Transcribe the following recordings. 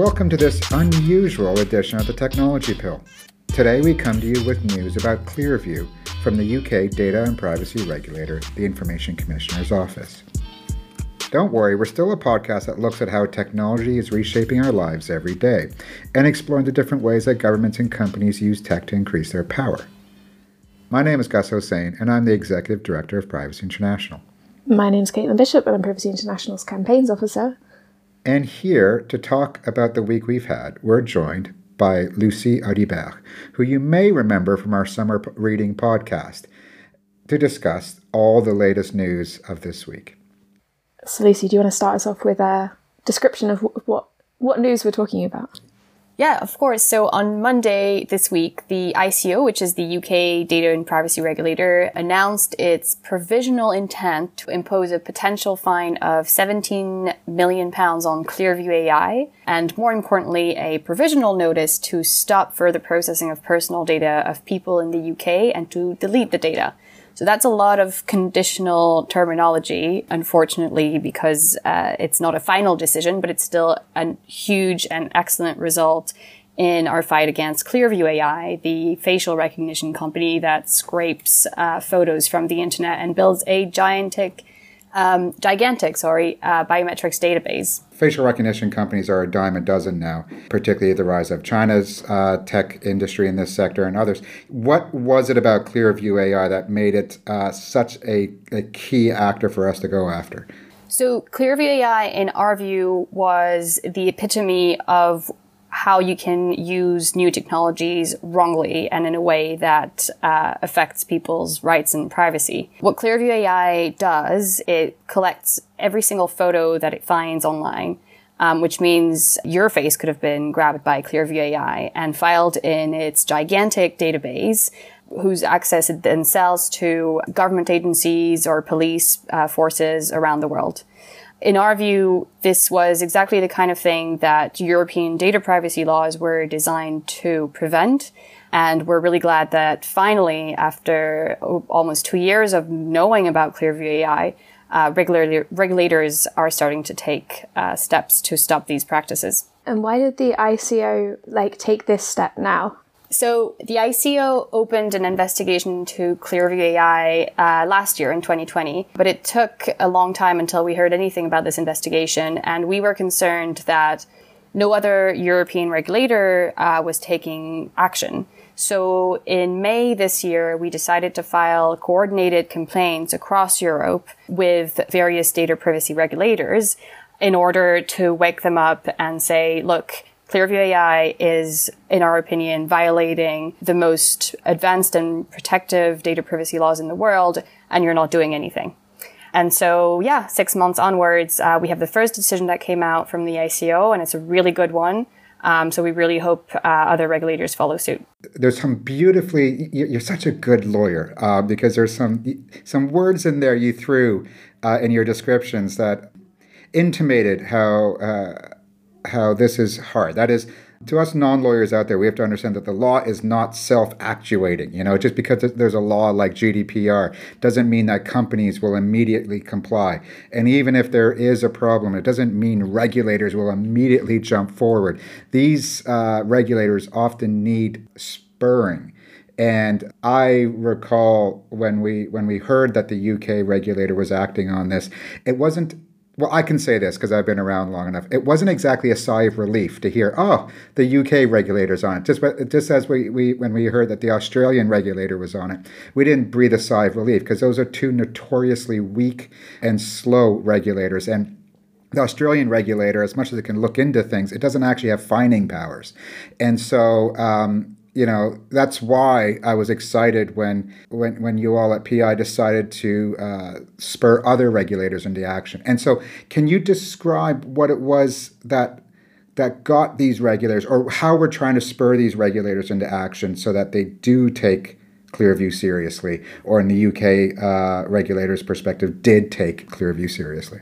Welcome to this unusual edition of the Technology Pill. Today we come to you with news about Clearview from the UK data and privacy regulator, the Information Commissioner's Office. Don't worry, we're still a podcast that looks at how technology is reshaping our lives every day and exploring the different ways that governments and companies use tech to increase their power. My name is Gus Hosein, and I'm the Executive Director of Privacy International. My name is Caitlin Bishop, and I'm Privacy International's Campaigns Officer. And here to talk about the week we've had, we're joined by Lucie Audibert, who you may remember from our summer reading podcast, to discuss all the latest news of this week. So, Lucie, do you want to start us off with a description of what what news we're talking about? Yeah, of course. So on Monday this week, the ICO, which is the UK data and privacy regulator, announced its provisional intent to impose a potential fine of 17 million pounds on Clearview AI, and more importantly, a provisional notice to stop further processing of personal data of people in the UK and to delete the data. So that's a lot of conditional terminology, unfortunately, because uh, it's not a final decision, but it's still a huge and excellent result in our fight against Clearview AI, the facial recognition company that scrapes uh, photos from the internet and builds a gigantic um, gigantic, sorry, uh, biometrics database. Facial recognition companies are a dime a dozen now, particularly the rise of China's uh, tech industry in this sector and others. What was it about Clearview AI that made it uh, such a, a key actor for us to go after? So, Clearview AI, in our view, was the epitome of how you can use new technologies wrongly and in a way that uh, affects people's rights and privacy. What Clearview AI does, it collects every single photo that it finds online. Um, which means your face could have been grabbed by Clearview AI and filed in its gigantic database, whose access it then sells to government agencies or police uh, forces around the world in our view, this was exactly the kind of thing that European data privacy laws were designed to prevent. And we're really glad that finally, after almost two years of knowing about Clearview AI, uh, regulators are starting to take uh, steps to stop these practices. And why did the ICO like take this step now? So the ICO opened an investigation to Clearview AI uh, last year in 2020, but it took a long time until we heard anything about this investigation, and we were concerned that no other European regulator uh, was taking action. So in May this year, we decided to file coordinated complaints across Europe with various data privacy regulators in order to wake them up and say, look, Clearview AI is, in our opinion, violating the most advanced and protective data privacy laws in the world, and you're not doing anything. And so, yeah, six months onwards, uh, we have the first decision that came out from the ICO, and it's a really good one. Um, so we really hope uh, other regulators follow suit. There's some beautifully. You're such a good lawyer uh, because there's some some words in there you threw uh, in your descriptions that intimated how uh, how this is hard. That is, to us non lawyers out there, we have to understand that the law is not self actuating. You know, just because there's a law like GDPR doesn't mean that companies will immediately comply. And even if there is a problem, it doesn't mean regulators will immediately jump forward. These uh, regulators often need spurring. And I recall when we when we heard that the UK regulator was acting on this, it wasn't well, I can say this because I've been around long enough. It wasn't exactly a sigh of relief to hear, oh, the UK regulator's on it. Just, just as we, we when we heard that the Australian regulator was on it, we didn't breathe a sigh of relief because those are two notoriously weak and slow regulators. And the Australian regulator, as much as it can look into things, it doesn't actually have fining powers. And so um, you know that's why I was excited when when when you all at PI decided to uh, spur other regulators into action. And so, can you describe what it was that that got these regulators, or how we're trying to spur these regulators into action so that they do take Clearview seriously, or in the UK uh, regulators' perspective, did take Clearview seriously?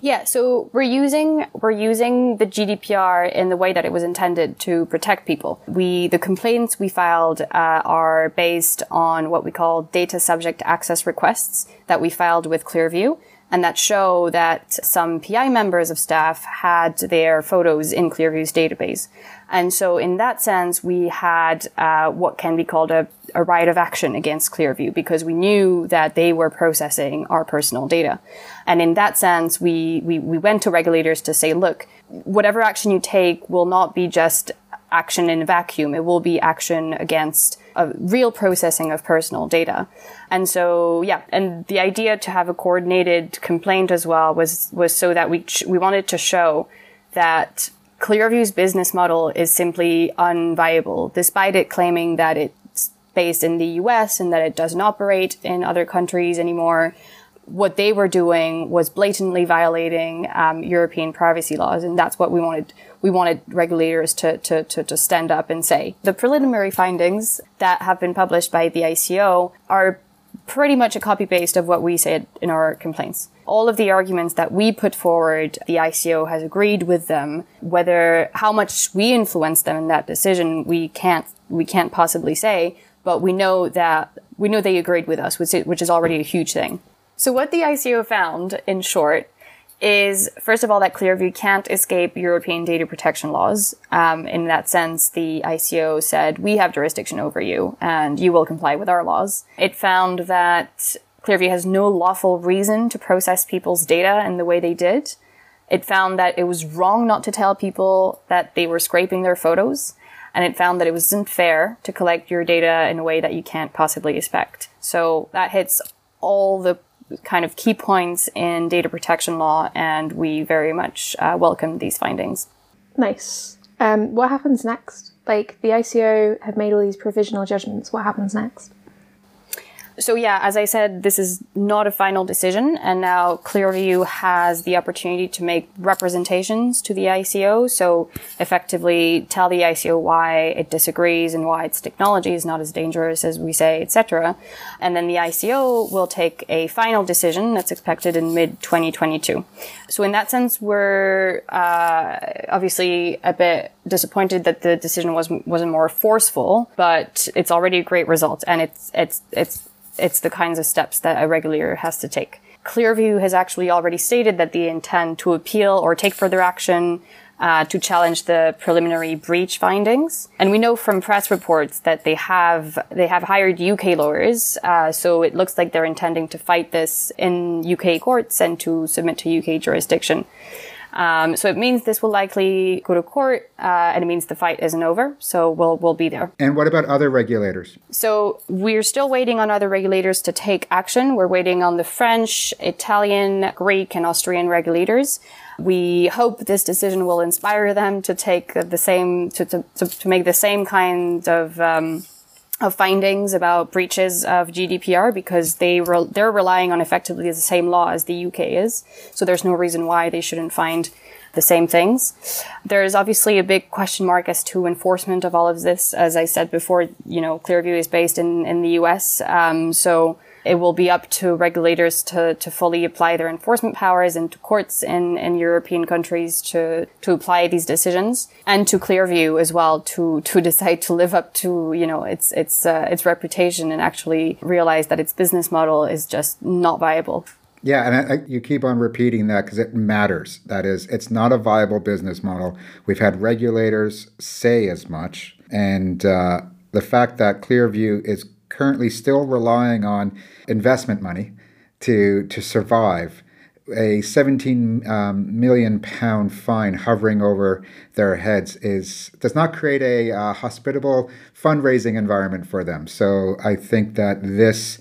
Yeah, so we're using we're using the GDPR in the way that it was intended to protect people. We the complaints we filed uh, are based on what we call data subject access requests that we filed with Clearview. And that show that some PI members of staff had their photos in Clearview's database. And so in that sense, we had uh, what can be called a, a right of action against Clearview because we knew that they were processing our personal data. And in that sense, we, we, we went to regulators to say, look, whatever action you take will not be just action in a vacuum. It will be action against a real processing of personal data. And so, yeah, and the idea to have a coordinated complaint as well was, was so that we, we wanted to show that Clearview's business model is simply unviable, despite it claiming that it's based in the US and that it doesn't operate in other countries anymore. What they were doing was blatantly violating um, European privacy laws, and that's what we wanted we wanted regulators to, to, to, to stand up and say. The preliminary findings that have been published by the ICO are pretty much a copy paste of what we said in our complaints. All of the arguments that we put forward, the ICO has agreed with them. Whether how much we influenced them in that decision, we can't we can't possibly say. But we know that we know they agreed with us, which is, which is already a huge thing. So what the ICO found, in short, is first of all that Clearview can't escape European data protection laws. Um, in that sense, the ICO said we have jurisdiction over you and you will comply with our laws. It found that Clearview has no lawful reason to process people's data in the way they did. It found that it was wrong not to tell people that they were scraping their photos. And it found that it wasn't fair to collect your data in a way that you can't possibly expect. So that hits all the kind of key points in data protection law, and we very much uh, welcome these findings. Nice. Um, what happens next? Like the ICO have made all these provisional judgments. What happens next? So yeah, as I said, this is not a final decision, and now Clearview has the opportunity to make representations to the ICO. So effectively, tell the ICO why it disagrees and why its technology is not as dangerous as we say, etc. And then the ICO will take a final decision that's expected in mid 2022. So in that sense, we're uh, obviously a bit disappointed that the decision was wasn't more forceful, but it's already a great result, and it's it's it's it's the kinds of steps that a regulator has to take. Clearview has actually already stated that they intend to appeal or take further action uh, to challenge the preliminary breach findings. And we know from press reports that they have they have hired UK lawyers. Uh, so it looks like they're intending to fight this in UK courts and to submit to UK jurisdiction. Um, so it means this will likely go to court, uh, and it means the fight isn't over. So we'll we'll be there. And what about other regulators? So we're still waiting on other regulators to take action. We're waiting on the French, Italian, Greek, and Austrian regulators. We hope this decision will inspire them to take the same to to, to make the same kind of um, of findings about breaches of GDPR because they re- they're relying on effectively the same law as the UK is. So there's no reason why they shouldn't find the same things. There is obviously a big question mark as to enforcement of all of this. As I said before, you know, Clearview is based in, in the US. Um, so it will be up to regulators to, to fully apply their enforcement powers and to courts in, in European countries to, to apply these decisions and to Clearview as well to, to decide to live up to, you know, its, its, uh, its reputation and actually realize that its business model is just not viable. Yeah, and I, I, you keep on repeating that because it matters. That is, it's not a viable business model. We've had regulators say as much, and uh, the fact that Clearview is currently still relying on investment money to to survive. A 17 um, million pound fine hovering over their heads is does not create a uh, hospitable fundraising environment for them. So I think that this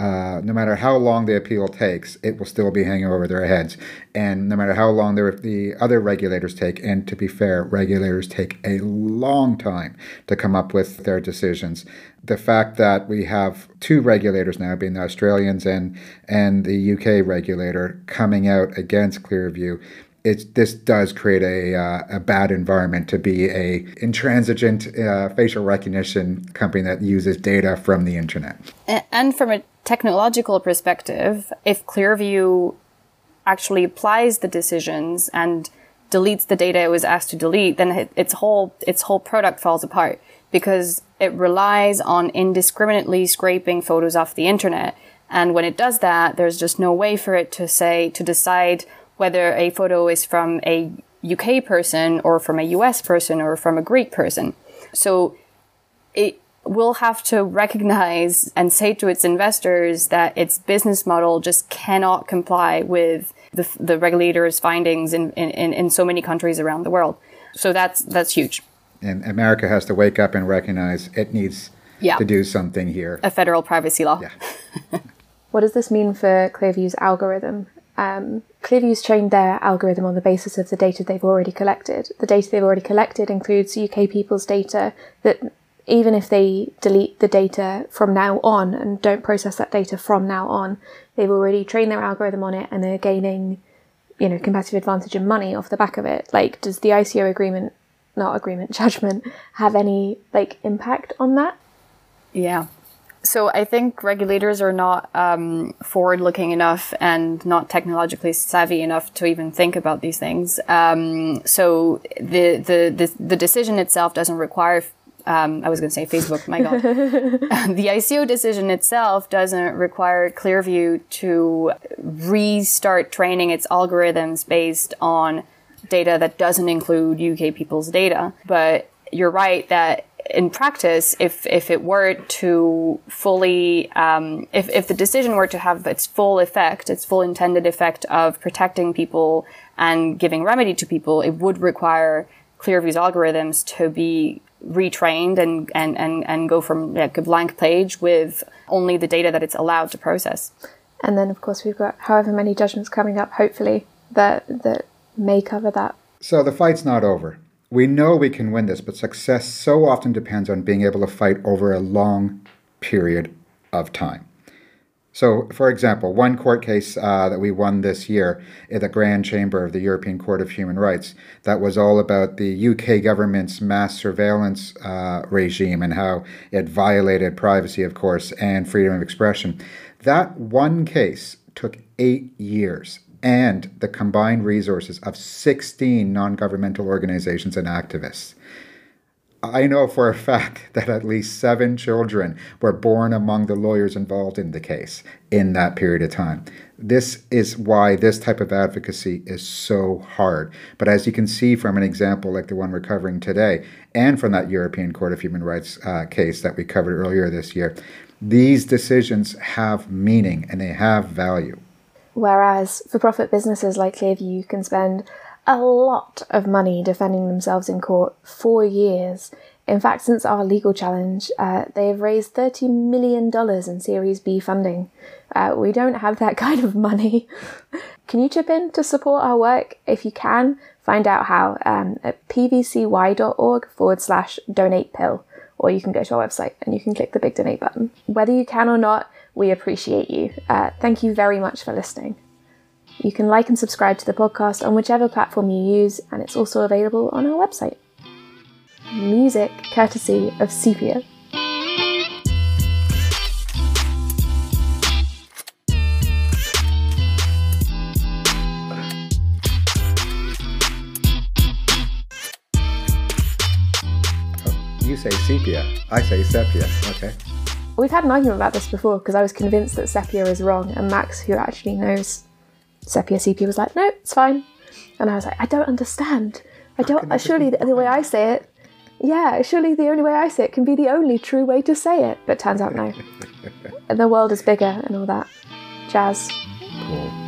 uh, no matter how long the appeal takes, it will still be hanging over their heads. And no matter how long the, the other regulators take, and to be fair, regulators take a long time to come up with their decisions. The fact that we have two regulators now, being the Australians and, and the UK regulator, coming out against Clearview it, this does create a, uh, a bad environment to be a intransigent uh, facial recognition company that uses data from the internet. And from a technological perspective, if Clearview actually applies the decisions and deletes the data it was asked to delete, then its whole its whole product falls apart because it relies on indiscriminately scraping photos off the internet And when it does that, there's just no way for it to say, to decide whether a photo is from a UK person or from a US person or from a Greek person. So it will have to recognize and say to its investors that its business model just cannot comply with the, the regulators' findings in, in, in so many countries around the world. So that's that's huge. And America has to wake up and recognize it needs Yeah. to do something here. A federal privacy law. Yeah. What does this mean for Clearview's algorithm? Um, Clearview's trained their algorithm on the basis of the data they've already collected. The data they've already collected includes UK people's data that even if they delete the data from now on and don't process that data from now on, they've already trained their algorithm on it and they're gaining, you know, competitive advantage and money off the back of it. Like, does the ICO agreement, not agreement, judgment, have any like impact on that? Yeah. So I think regulators are not um, forward-looking enough and not technologically savvy enough to even think about these things. Um, so the, the the the decision itself doesn't require. Um, I was going to say Facebook. My God, the ICO decision itself doesn't require Clearview to restart training its algorithms based on data that doesn't include UK people's data. But you're right that in practice, if if it were to fully, um, if if the decision were to have its full effect, its full intended effect of protecting people and giving remedy to people, it would require Clearview's algorithms to be retrained and and and and go from like a blank page with only the data that it's allowed to process. And then, of course, we've got however many judgments coming up, hopefully, that, that may cover that. So the fight's not over. We know we can win this, but success so often depends on being able to fight over a long period of time. So, for example, one court case uh, that we won this year in the Grand Chamber of the European Court of Human Rights that was all about the UK government's mass surveillance uh, regime and how it violated privacy, of course, and freedom of expression. That one case took eight years and the combined resources of 16 non governmental organizations and activists. I know for a fact that at least seven children were born among the lawyers involved in the case in that period of time. This is why this type of advocacy is so hard. But as you can see from an example like the one we're covering today, and from that European Court of Human Rights uh, case that we covered earlier this year, these decisions have meaning and they have value. Whereas for profit businesses like Clearview can spend a lot of money defending themselves in court for years. In fact, since our legal challenge, uh, they have raised $30 million in Series B funding. Uh, we don't have that kind of money. can you chip in to support our work? If you can, find out how um, at pvcy.org forward slash donate pill, or you can go to our website and you can click the big donate button. Whether you can or not, we appreciate you. Uh, thank you very much for listening. You can like and subscribe to the podcast on whichever platform you use, and it's also available on our website. Music courtesy of Sepia. You say sepia, I say sepia. Okay. We've had an argument about this before because I was convinced that sepia is wrong, and Max, who actually knows sepia sepia, was like, "No, it's fine," and I was like, "I don't understand. I don't. can it uh, surely the, the way I say it, yeah, surely the only way I say it can be the only true way to say it." But turns out no. and the world is bigger and all that jazz. Cool.